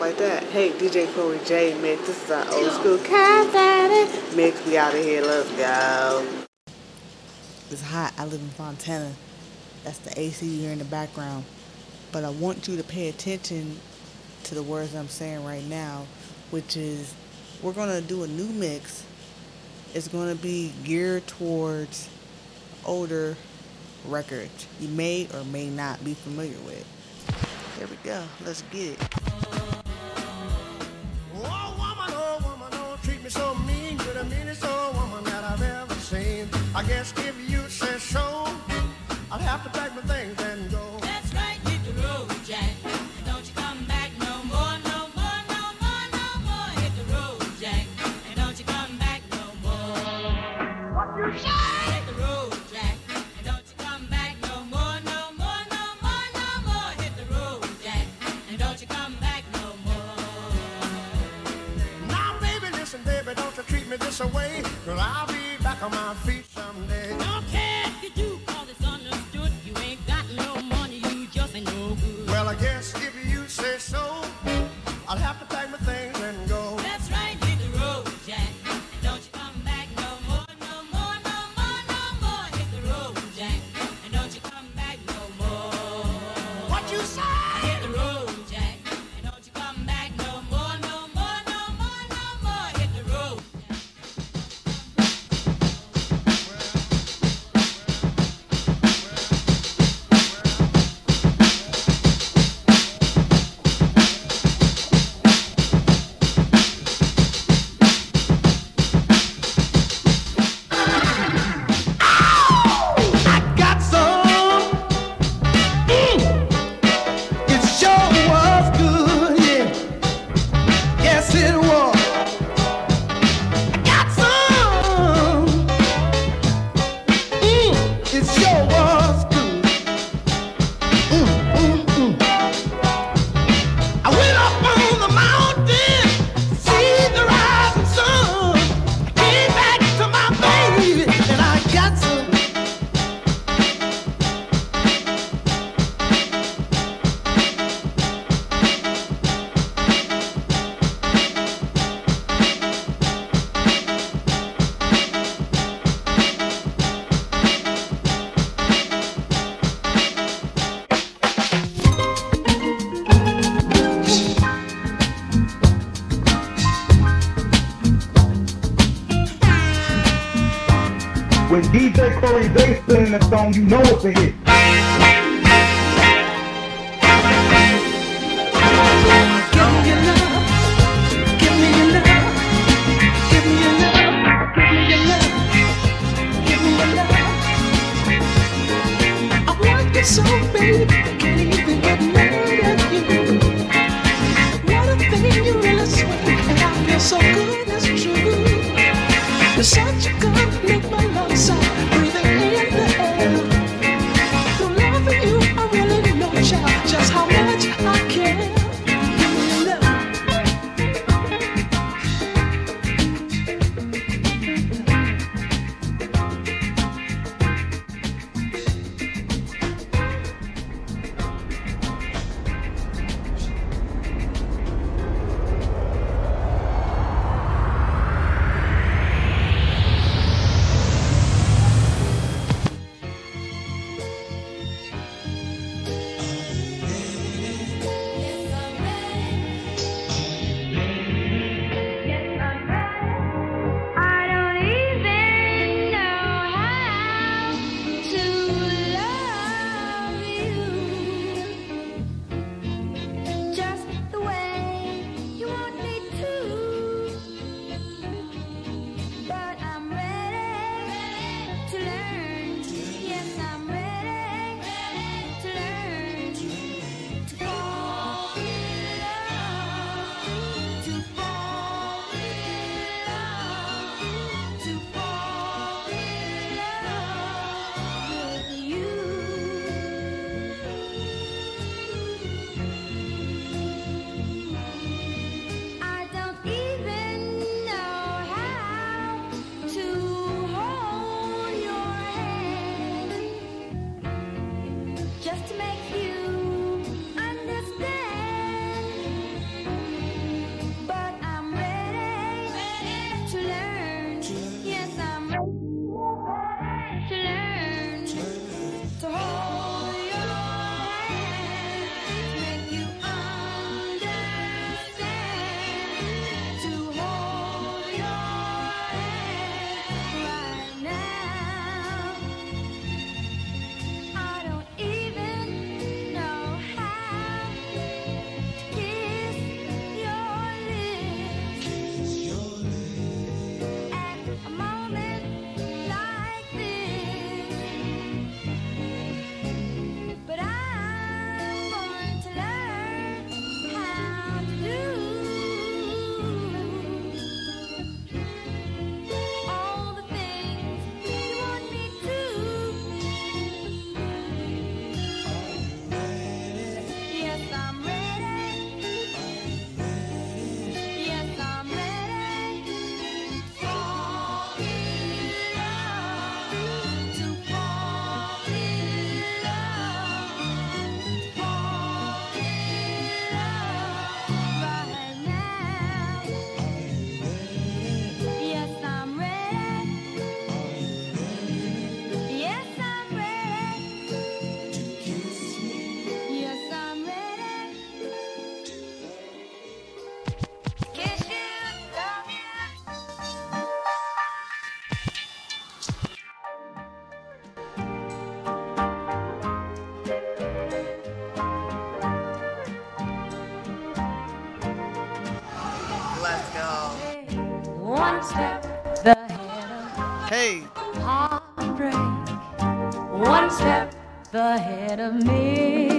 Like that. Hey, DJ Chloe J mix. This is our old school daddy mix. We out of here. Let's go. It's hot. I live in Fontana. That's the AC hear in the background. But I want you to pay attention to the words I'm saying right now, which is we're going to do a new mix. It's going to be geared towards older records you may or may not be familiar with. Here we go. Let's get it. I guess if you say so, I'll have to pack my things and go. That's right, hit the road, Jack. And don't you come back no more, no more, no more, no more. Hit the road, Jack. And don't you come back no more. What you say? Hit the road, Jack. And don't you come back no more, no more, no more, no more. Hit the road, Jack. And don't you come back no more. Now, baby, listen, baby, don't you treat me this way. Cause I'll be back on my feet When DJ Corey Bay spinning the song, you know it's a hit. So baby, I can't even get mad at you. What a thing you really sweet, and I feel so good, it's true. You're such a good, step, the head hey. heartbreak. One step, the head of me.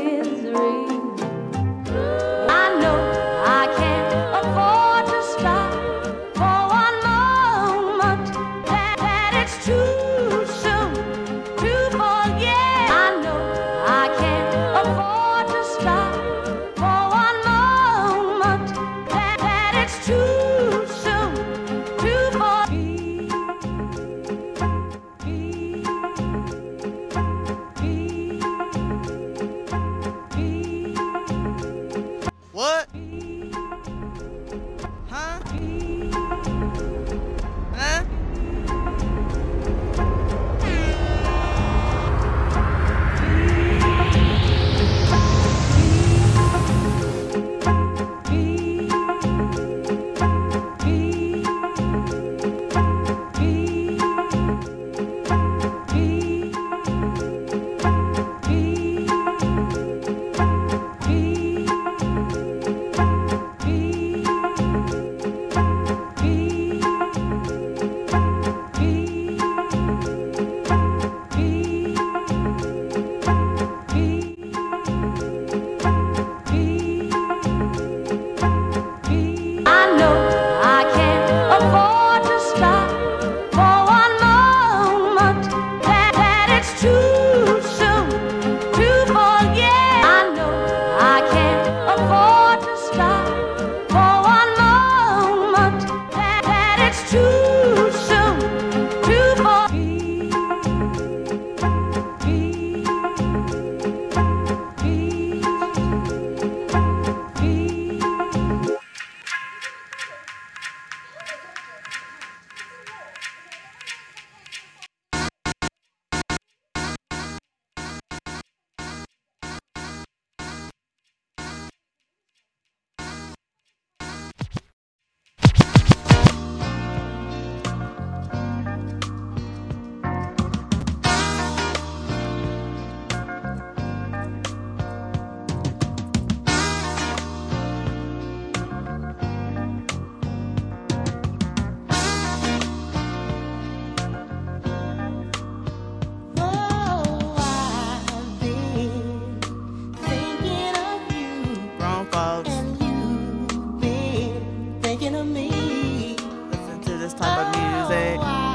this type of music.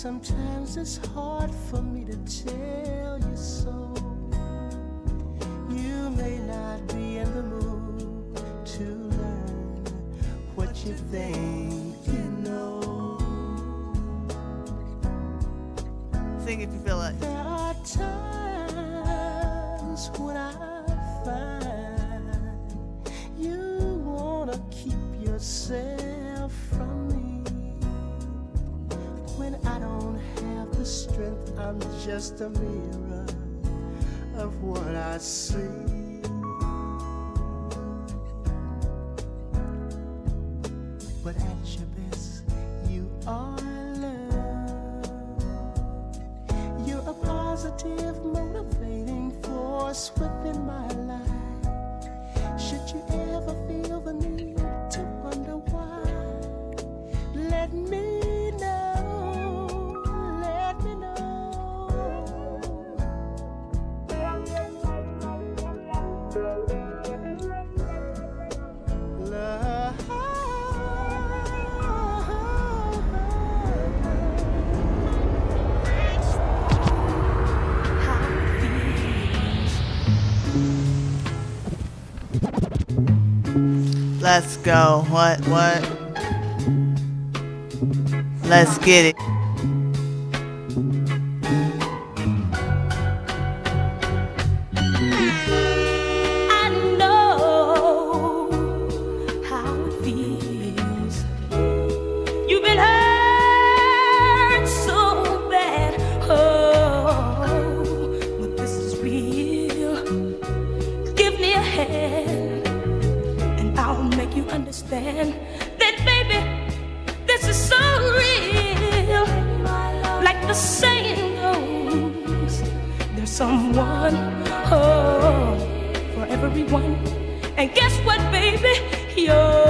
Sometimes it's hard for me to tell you so. You may not be in the mood to learn what you think you know. Sing if you feel like. I'm just a mirror of what I see. But at your best, you are love. You're a positive, motivating force within my life. Should you ever feel the need to wonder why, let me Let's go. What? What? Let's get it. You understand that, baby, this is so real. Like the saying goes, there's someone, oh, for everyone. And guess what, baby? You're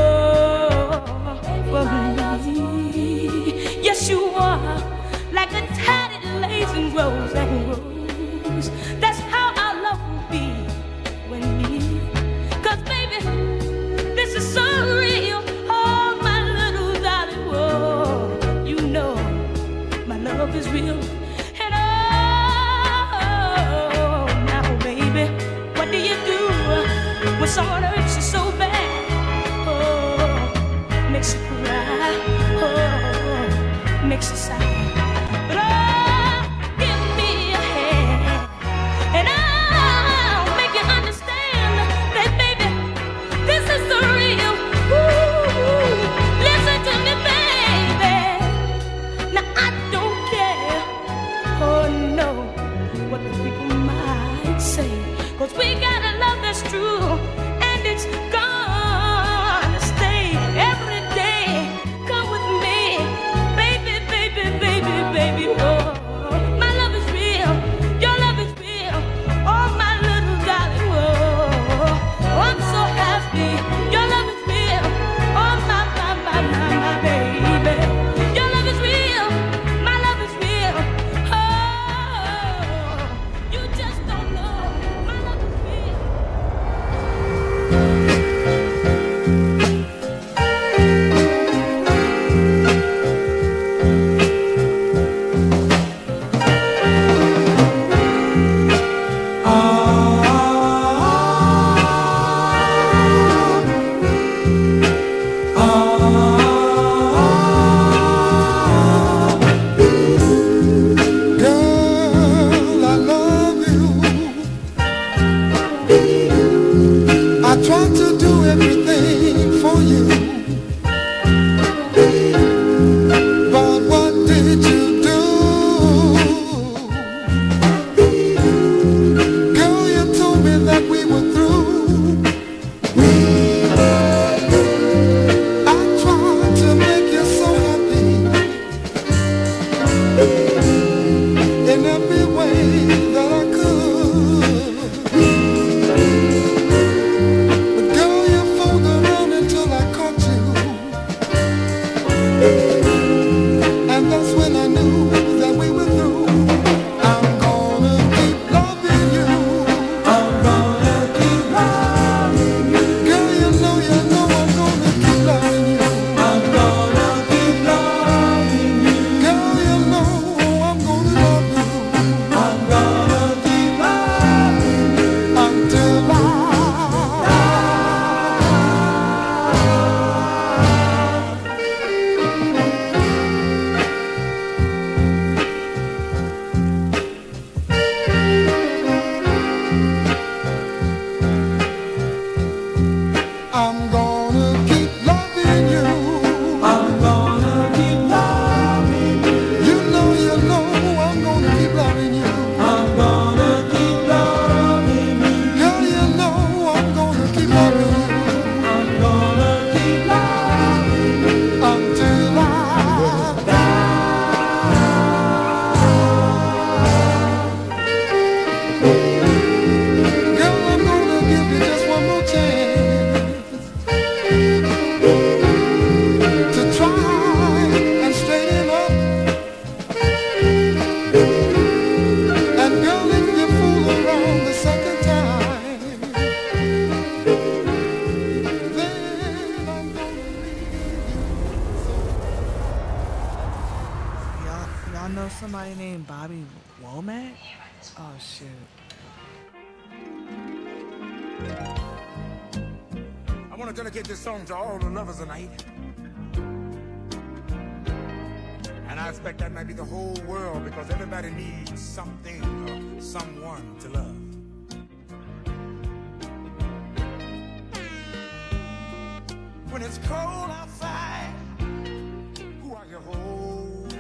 Who are you holding?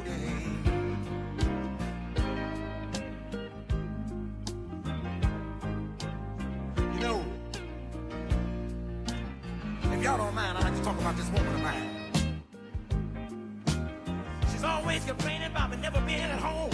You know, if y'all don't mind, I like to talk about this woman of mine. She's always complaining about me never being at home.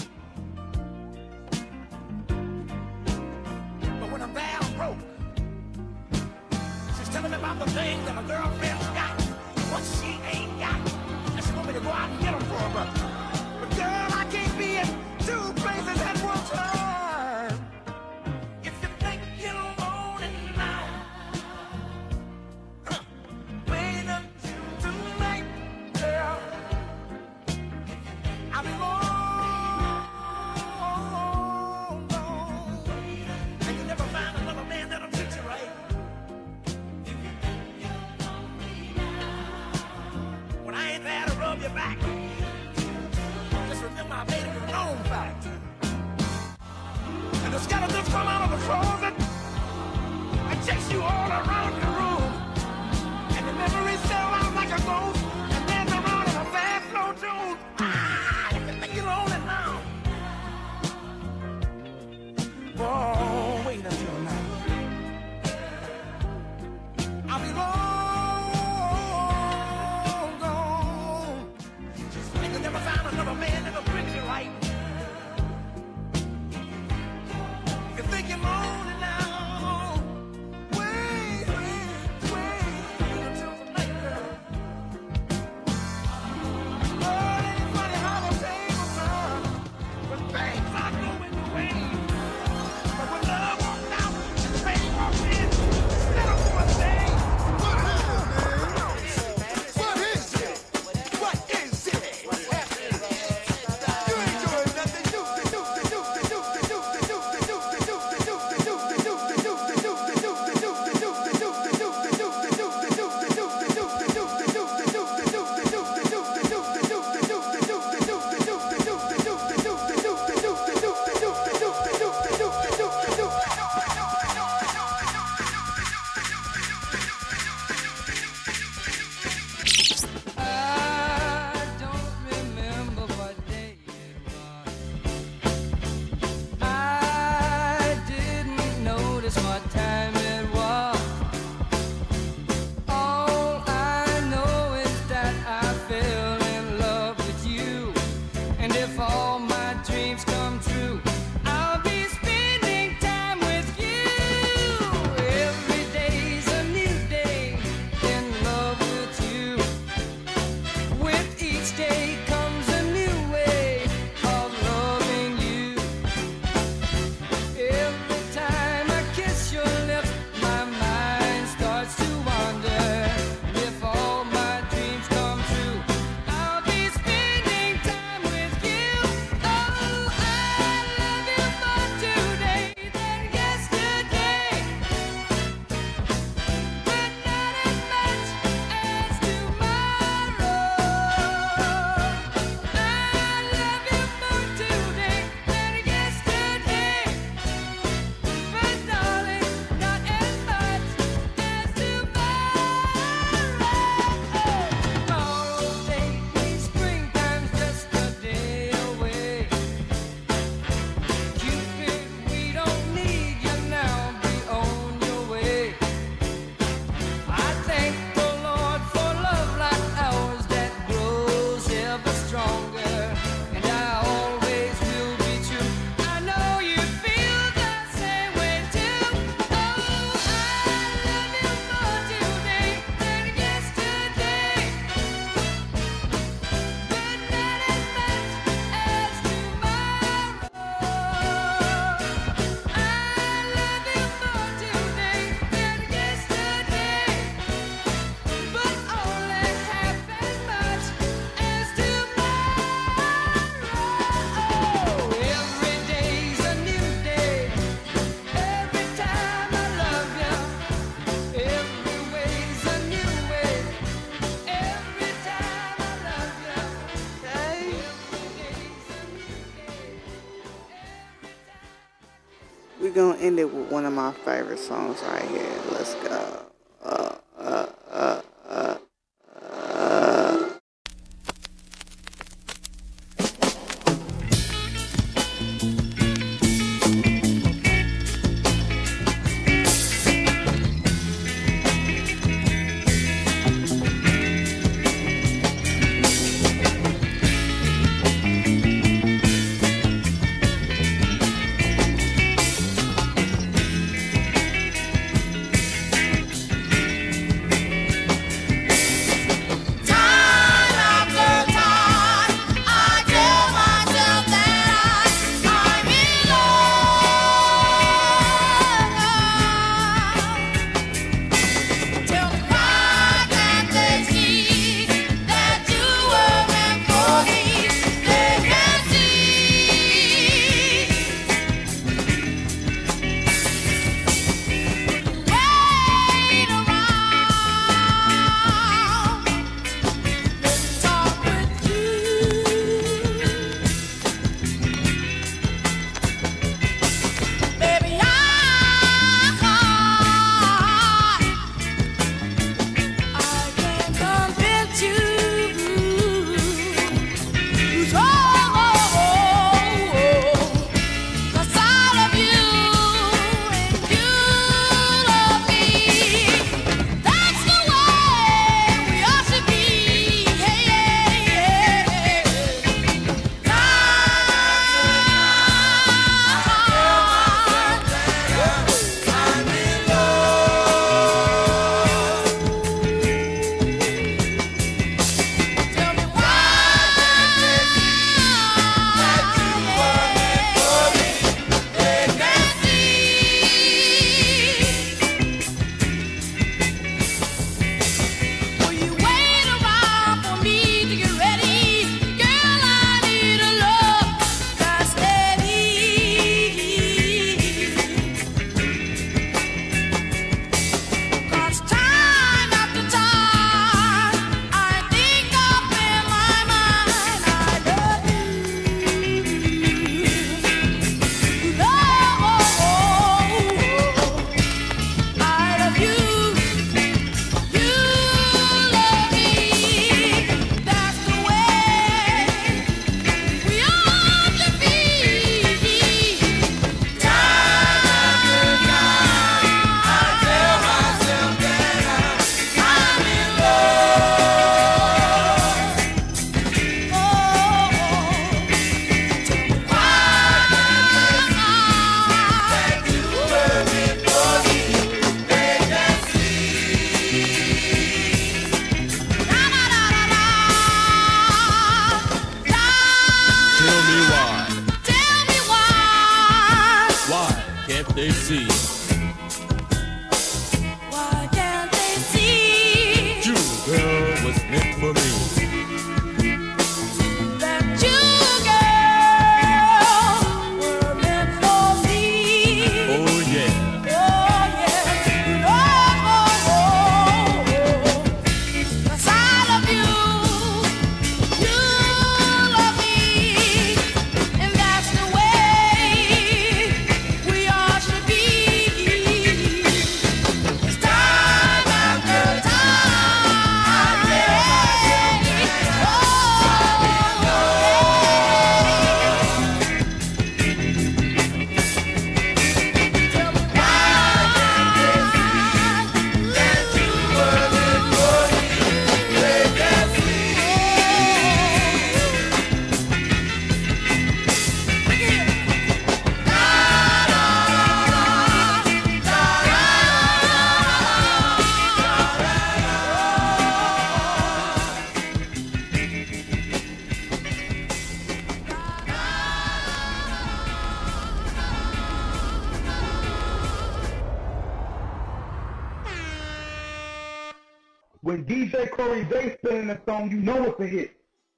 We gonna end it with one of my favorite songs right here. Let's go.